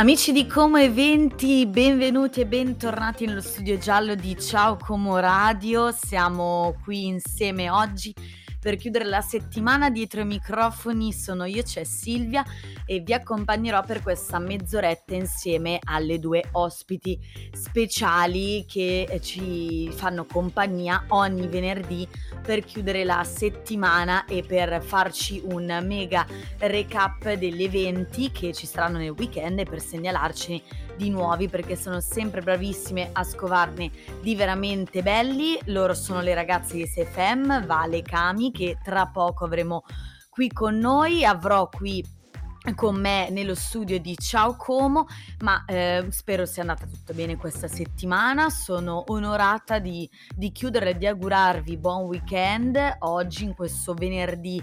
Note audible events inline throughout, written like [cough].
Amici di Como Eventi, benvenuti e bentornati nello studio giallo di Ciao Como Radio. Siamo qui insieme oggi per chiudere la settimana dietro i microfoni sono io, c'è Silvia e vi accompagnerò per questa mezz'oretta insieme alle due ospiti speciali che eh, ci fanno compagnia ogni venerdì per chiudere la settimana e per farci un mega recap degli eventi che ci saranno nel weekend e per segnalarci di nuovi perché sono sempre bravissime a scovarne di veramente belli. Loro sono le ragazze di SFM, Vale Kami, che tra poco avremo qui con noi. Avrò qui con me nello studio di Ciao Como, ma eh, spero sia andata tutto bene questa settimana. Sono onorata di, di chiudere e di augurarvi buon weekend oggi in questo venerdì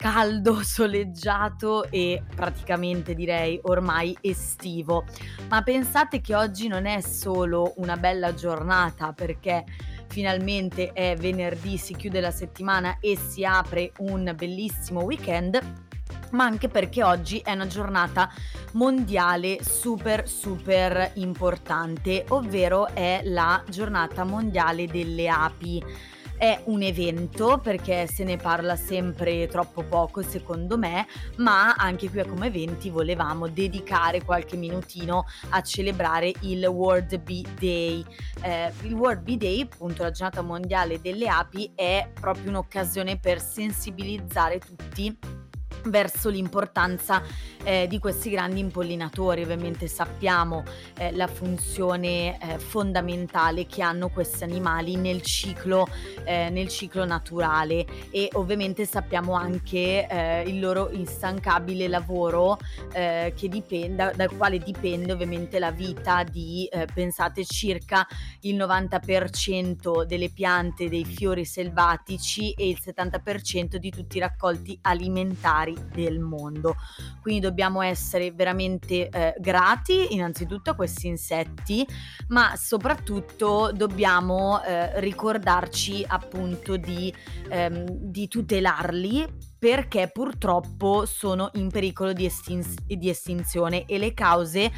caldo, [laughs] soleggiato e praticamente direi ormai estivo. Ma pensate che oggi non è solo una bella giornata perché finalmente è venerdì, si chiude la settimana e si apre un bellissimo weekend ma anche perché oggi è una giornata mondiale super super importante, ovvero è la giornata mondiale delle api è un evento perché se ne parla sempre troppo poco secondo me, ma anche qui a come eventi volevamo dedicare qualche minutino a celebrare il World Bee Day. Eh, il World Bee Day, appunto la giornata mondiale delle api, è proprio un'occasione per sensibilizzare tutti verso l'importanza eh, di questi grandi impollinatori. Ovviamente sappiamo eh, la funzione eh, fondamentale che hanno questi animali nel ciclo, eh, nel ciclo naturale. E ovviamente sappiamo anche eh, il loro instancabile lavoro eh, che dipende, dal quale dipende ovviamente la vita di, pensate, circa il 90% delle piante, dei fiori selvatici e il 70% di tutti i raccolti alimentari mari del mondo. Quindi dobbiamo essere veramente eh, grati innanzitutto a questi insetti, ma soprattutto dobbiamo eh, ricordarci appunto di, ehm, di tutelarli perché purtroppo sono in pericolo di, estin- di estinzione e le cause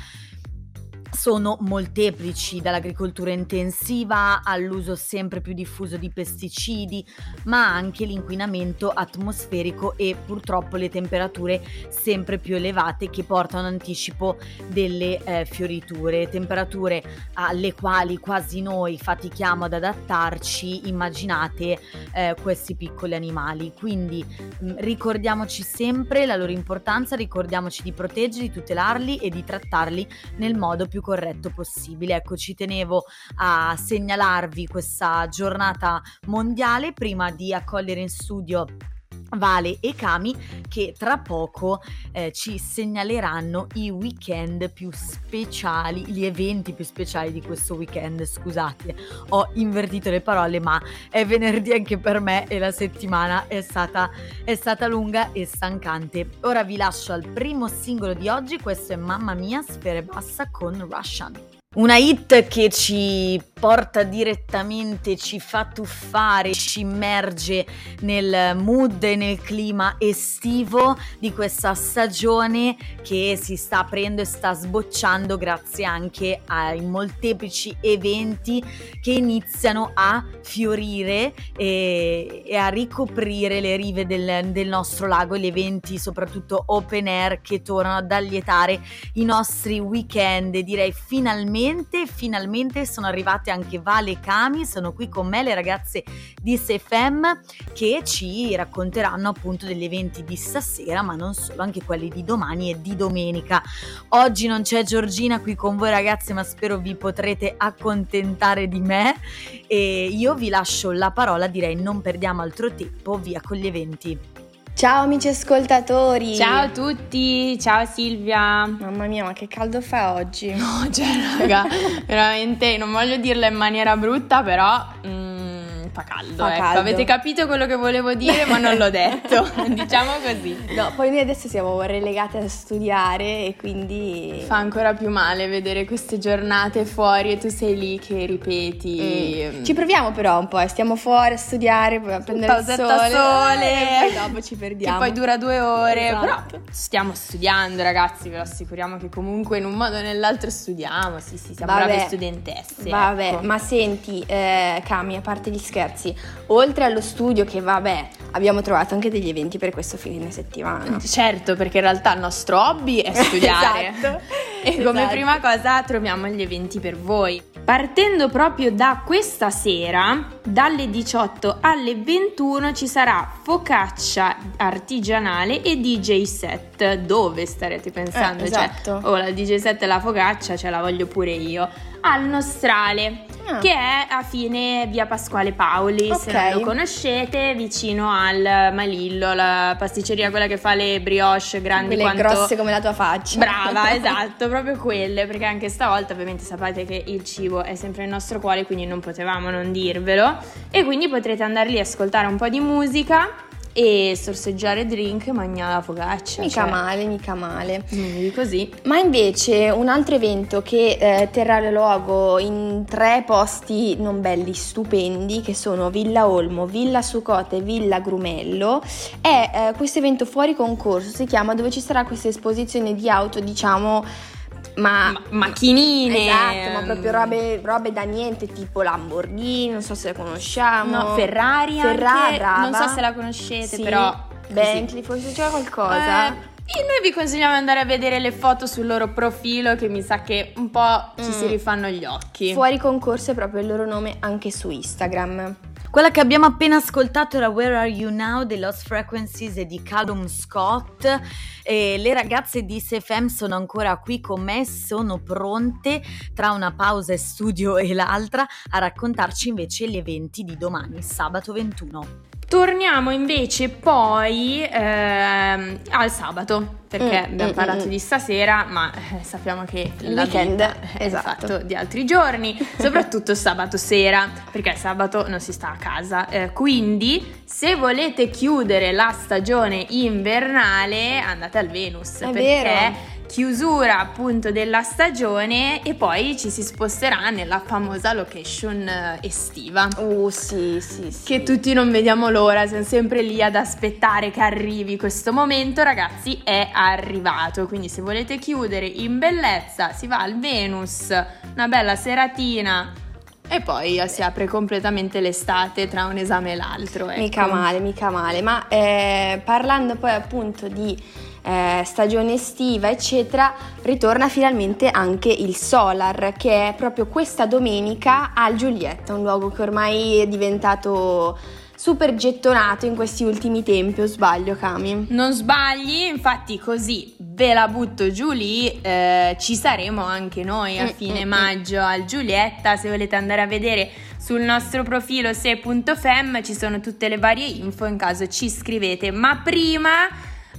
sono molteplici, dall'agricoltura intensiva all'uso sempre più diffuso di pesticidi, ma anche l'inquinamento atmosferico e purtroppo le temperature sempre più elevate che portano anticipo delle eh, fioriture, temperature alle quali quasi noi fatichiamo ad adattarci, immaginate eh, questi piccoli animali. Quindi mh, mm, ricordiamoci sempre la loro importanza, ricordiamoci di proteggerli, tutelarli e di trattarli nel modo più corretto possibile. Ecco, ci tenevo a segnalarvi questa giornata mondiale prima di accogliere in studio Vale e Kami che tra poco eh, ci segnaleranno i weekend più speciali, gli eventi più speciali di questo weekend. Scusate, ho invertito le parole, ma è venerdì anche per me e la settimana è stata, è stata lunga e stancante. Ora vi lascio al primo singolo di oggi, questo è Mamma Mia, Sfere Bassa con Russian. Una hit che ci porta direttamente, ci fa tuffare, ci immerge nel mood e nel clima estivo di questa stagione che si sta aprendo e sta sbocciando grazie anche ai molteplici eventi che iniziano a fiorire e, e a ricoprire le rive del, del nostro lago, gli eventi soprattutto open air che tornano ad allietare i nostri weekend direi finalmente finalmente, finalmente sono arrivate anche Vale e Kami, sono qui con me le ragazze di SFM che ci racconteranno appunto degli eventi di stasera, ma non solo, anche quelli di domani e di domenica. Oggi non c'è Giorgina qui con voi ragazze, ma spero vi potrete accontentare di me e io vi lascio la parola, direi non perdiamo altro tempo, via con gli eventi. Ciao amici ascoltatori! Ciao a tutti, ciao Silvia! Mamma mia, ma che caldo fa oggi! No, [laughs] cioè raga, veramente non voglio dirla in maniera brutta, però... Mm, fa caldo, Fa ecco. caldo. Avete capito quello che volevo dire, ma non l'ho detto. [laughs] diciamo così. No, poi noi adesso siamo relegate a studiare e quindi... Fa ancora più male vedere queste giornate fuori e tu sei lì che ripeti. Mm. Ci proviamo però un po', eh, stiamo fuori a studiare, poi a prendere il Pausetta sole, sole. eh, e poi dopo ci Che perdiamo. poi dura due ore, Esatto. però stiamo studiando ragazzi, ve lo assicuriamo che comunque in un modo o nell'altro studiamo, sì sì, siamo Vabbè. brave studentesse. Vabbè, ecco. ma senti, eh, Cami, a parte gli scherzi, oltre allo studio che vabbè, abbiamo trovato anche degli eventi per questo fine settimana. [laughs] Certo, perché in realtà il nostro hobby è [laughs] studiare. Esatto. [laughs] E come Esatto. prima cosa troviamo gli eventi per voi. Partendo proprio da questa sera, dalle 18 alle 21 ci sarà focaccia artigianale e DJ set. Dove starete pensando? Eh, esatto. Cioè, oh, la DJ set e la focaccia ce la voglio pure io. Al Nostrale, Ah. che è a fine via Pasquale Paoli, se Ok. non lo conoscete, vicino al Malillo, la pasticceria quella che fa le brioche grandi Quelle quanto... grosse come la tua faccia. Brava, [laughs] esatto, proprio quelle, perché anche stavolta ovviamente sapete che il cibo è sempre il nostro cuore, quindi non potevamo non dirvelo. E quindi potrete andare lì a ascoltare un po' di musica e sorseggiare drink e mangiare la focaccia. Mica cioè, male, mica male. quindi così. Ma invece un altro evento che eh, terrà luogo in tre posti non belli, stupendi, che sono Villa Olmo, Villa Sucote e Villa Grumello, è eh, questo evento fuori concorso, si chiama, dove ci sarà questa esposizione di auto, diciamo, ma... Ma- macchinine. Esatto, ma proprio robe, robe da niente, tipo Lamborghini, non so se le conosciamo. No, Ferrari, Ferrari, anche, non so se la conoscete, Sì, però Bentley, forse c'era qualcosa. Eh, e noi vi consigliamo di andare a vedere le foto sul loro profilo che mi sa che un po' ci Mm. si rifanno gli occhi. Fuori concorso è proprio il loro nome anche su Instagram. Quella che abbiamo appena ascoltato era Where Are You Now dei Lost Frequencies e di Callum Scott. E le ragazze di SFM sono ancora qui con me, sono pronte tra una pausa e studio e l'altra a raccontarci invece gli eventi di domani, sabato 21. Torniamo invece poi ehm, al sabato, perché Mm, abbiamo mm, parlato mm. di stasera, ma eh, sappiamo che Il weekend, è esatto. fatto di altri giorni, soprattutto [laughs] sabato sera, perché sabato non si sta a casa. Eh, quindi, se volete chiudere la stagione invernale, andate al Venus, È perché vero. Chiusura appunto della stagione e poi ci si sposterà nella famosa location eh, estiva. Uh, sì, sì, sì. Che tutti non vediamo l'ora, siamo sempre lì ad aspettare che arrivi questo momento, ragazzi, è arrivato. Quindi se volete chiudere in bellezza, si va al Venus, una bella seratina e poi si apre completamente l'estate tra un esame e l'altro. Ecco. Mica male, mica male. Ma eh, parlando poi appunto di eh, stagione estiva, eccetera, ritorna finalmente anche il Solar, che è proprio questa domenica al Giulietta, un luogo che ormai è diventato super gettonato in questi ultimi tempi, o sbaglio, Cami? Non sbagli, infatti così ve la butto giù lì, eh, ci saremo anche noi a Mm, fine mm, maggio al Giulietta, se volete andare a vedere sul nostro profilo se.fem ci sono tutte le varie info in caso ci scrivete, ma prima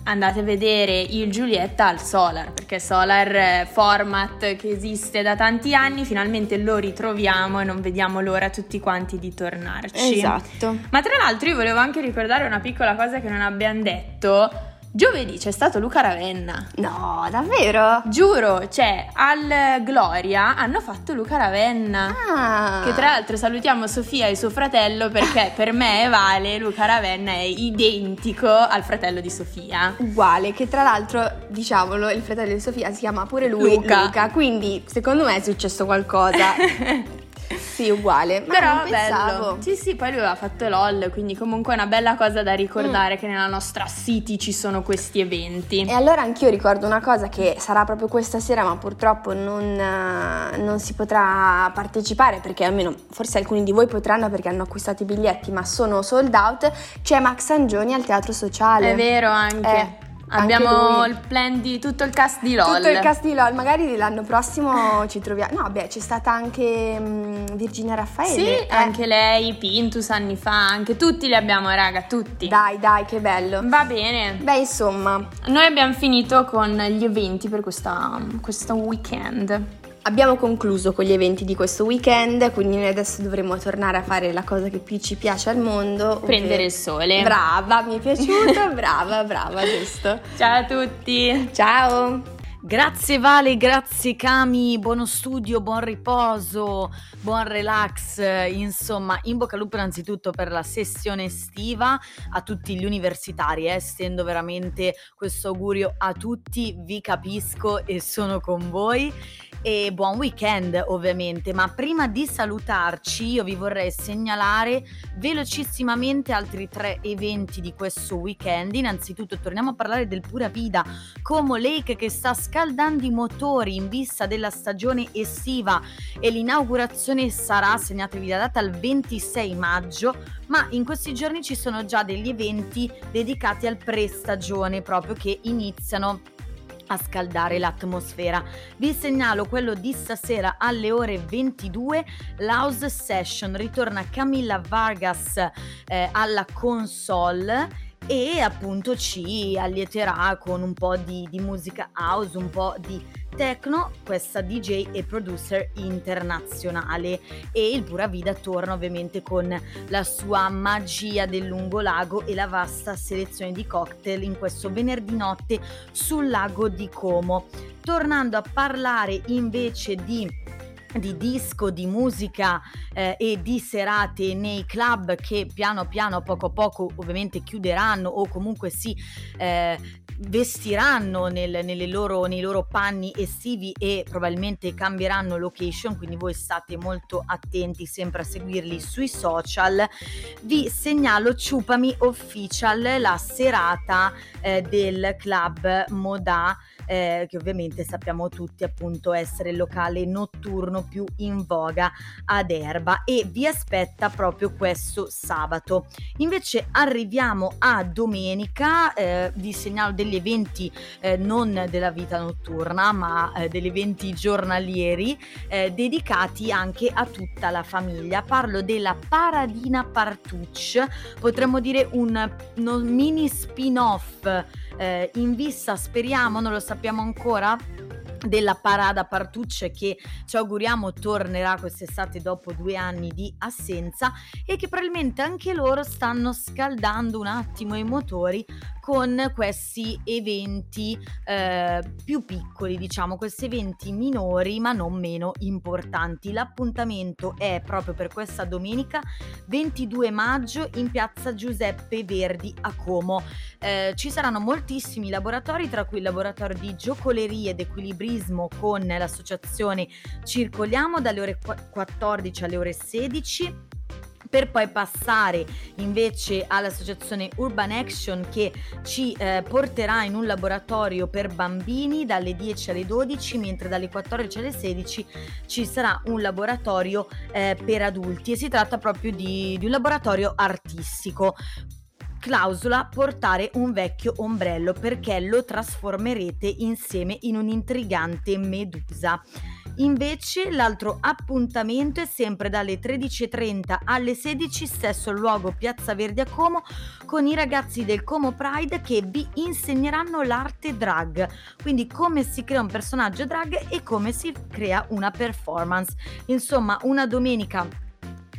andate a vedere il Giulietta al Solar, perché Solar eh, format che esiste da tanti anni, finalmente lo ritroviamo e non vediamo l'ora tutti quanti di tornarci. Esatto. Ma tra l'altro io volevo anche ricordare una piccola cosa che non abbiamo detto. Giovedì c'è stato Luca Ravenna. No, davvero? Giuro, cioè al Gloria hanno fatto Luca Ravenna. Ah. Che tra l'altro salutiamo Sofia e suo fratello perché per me e Vale Luca Ravenna è identico al fratello di Sofia. Uguale, che tra l'altro, diciamolo, il fratello di Sofia si chiama pure lui Luca. Luca, quindi secondo me è successo qualcosa. [laughs] sì, uguale. Ma Però bello. Sì, sì, poi lui aveva fatto LOL, quindi comunque è una bella cosa da ricordare che nella nostra city ci sono questi eventi. E allora anch'io ricordo una cosa che sarà proprio questa sera, ma purtroppo non, eh, non si potrà partecipare perché almeno forse alcuni di voi potranno perché hanno acquistato i biglietti, ma sono sold out. C'è Max Angioni al Teatro Sociale. È vero anche. Eh, Abbiamo il plan di tutto il cast di LOL. Tutto il cast di LOL, magari l'anno prossimo ci troviamo. No, beh, c'è stata anche mm, Virginia Raffaele. Sì, eh. anche lei, Pintus anni fa, anche tutti li abbiamo, raga, tutti. Dai, dai, che bello. Va bene. Beh, insomma, Noi abbiamo finito con gli eventi per questa, questo weekend. Abbiamo concluso con gli eventi di questo weekend, quindi noi adesso dovremo tornare a fare la cosa che più ci piace al mondo. Prendere il sole. Brava, mi è piaciuta, [laughs] brava, brava, giusto. Ciao a tutti. Ciao. Grazie Vale, grazie Cami, buono studio, buon riposo, buon relax, insomma in bocca al lupo innanzitutto per la sessione estiva a tutti gli universitari, eh, stendo veramente questo augurio a tutti, vi capisco e sono con voi e buon weekend ovviamente, ma prima di salutarci io vi vorrei segnalare velocissimamente altri tre eventi di questo weekend. Innanzitutto torniamo a parlare del Pura Vida Como Lake che sta scaldando i motori in vista della stagione estiva e l'inaugurazione sarà, segnatevi la data, il 26 maggio, ma in questi giorni ci sono già degli eventi dedicati al pre-stagione proprio che iniziano a scaldare l'atmosfera. Vi segnalo quello di stasera alle ore 22, l'House Session, ritorna Camilla Vargas eh, alla console e appunto ci allieterà con un po' di, di musica house, un po' di Tecno, questa DJ e producer internazionale e il Pura Vida torna ovviamente con la sua magia del lungo lago e la vasta selezione di cocktail in questo venerdì notte sul lago di Como. Tornando a parlare invece di di disco, di musica eh, e di serate nei club che piano piano, poco a poco ovviamente chiuderanno o comunque si eh, vestiranno nel, loro, nei loro panni estivi e probabilmente cambieranno location, quindi voi state molto attenti sempre a seguirli sui social. Vi segnalo Ciupami Official, la serata eh, del club Moda eh, che ovviamente sappiamo tutti appunto essere il locale notturno più in voga ad Erba e vi aspetta proprio questo sabato. Invece arriviamo a domenica, eh, vi segnalo degli eventi eh, non della vita notturna ma eh, degli eventi giornalieri eh, dedicati anche a tutta la famiglia. Parlo della Paradina Partucci, potremmo dire un, un mini spin-off eh, in vista, speriamo, non lo sappiamo ancora, della Parada Partucce che ci auguriamo tornerà quest'estate dopo due anni di assenza e che probabilmente anche loro stanno scaldando un attimo i motori con questi eventi eh, più piccoli, diciamo, questi eventi minori ma non meno importanti. L'appuntamento è proprio per questa domenica 22 maggio in piazza Giuseppe Verdi a Como. Eh, ci saranno moltissimi laboratori, tra cui il laboratorio di giocoleria ed equilibrismo con l'associazione Circoliamo dalle ore 14 alle ore 16 per poi passare invece all'associazione Urban Action che ci eh, porterà in un laboratorio per bambini dalle 10 alle 12, mentre dalle 14 alle 16 ci sarà un laboratorio eh, per adulti. E si tratta proprio di, di un laboratorio artistico clausola portare un vecchio ombrello perché lo trasformerete insieme in un'intrigante medusa. Invece l'altro appuntamento è sempre dalle 13.30 alle 16, stesso luogo Piazza Verdi a Como, con i ragazzi del Como Pride che vi insegneranno l'arte drag, quindi come si crea un personaggio drag e come si crea una performance. Insomma, una domenica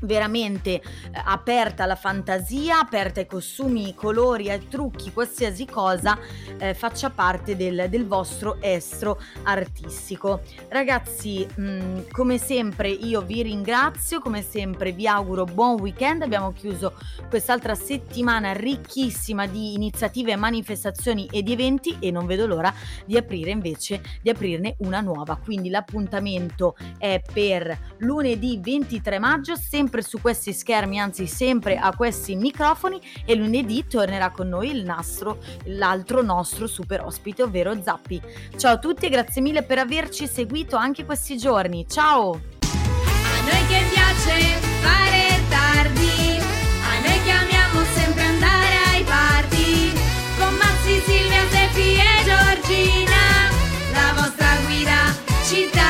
veramente eh, aperta alla fantasia, aperta ai costumi, ai colori, ai trucchi, qualsiasi cosa eh, faccia parte del, del, vostro estro artistico. Ragazzi, mh, mm, come sempre io vi ringrazio, come sempre vi auguro buon weekend, abbiamo chiuso quest'altra settimana ricchissima di iniziative, manifestazioni e di eventi e non vedo l'ora di aprire invece, di aprirne una nuova. Quindi l'appuntamento è per lunedì 23 maggio, sempre sempre su questi schermi, anzi sempre a questi microfoni e lunedì tornerà con noi il nastro, l'altro nostro super ospite, ovvero Zappi. Ciao a tutti e grazie mille per averci seguito anche questi giorni. Ciao! A noi che piace fare tardi, a noi che amiamo sempre andare ai party, con Mazzi, Silvia, Zeppi e Giorgina, la vostra guida città.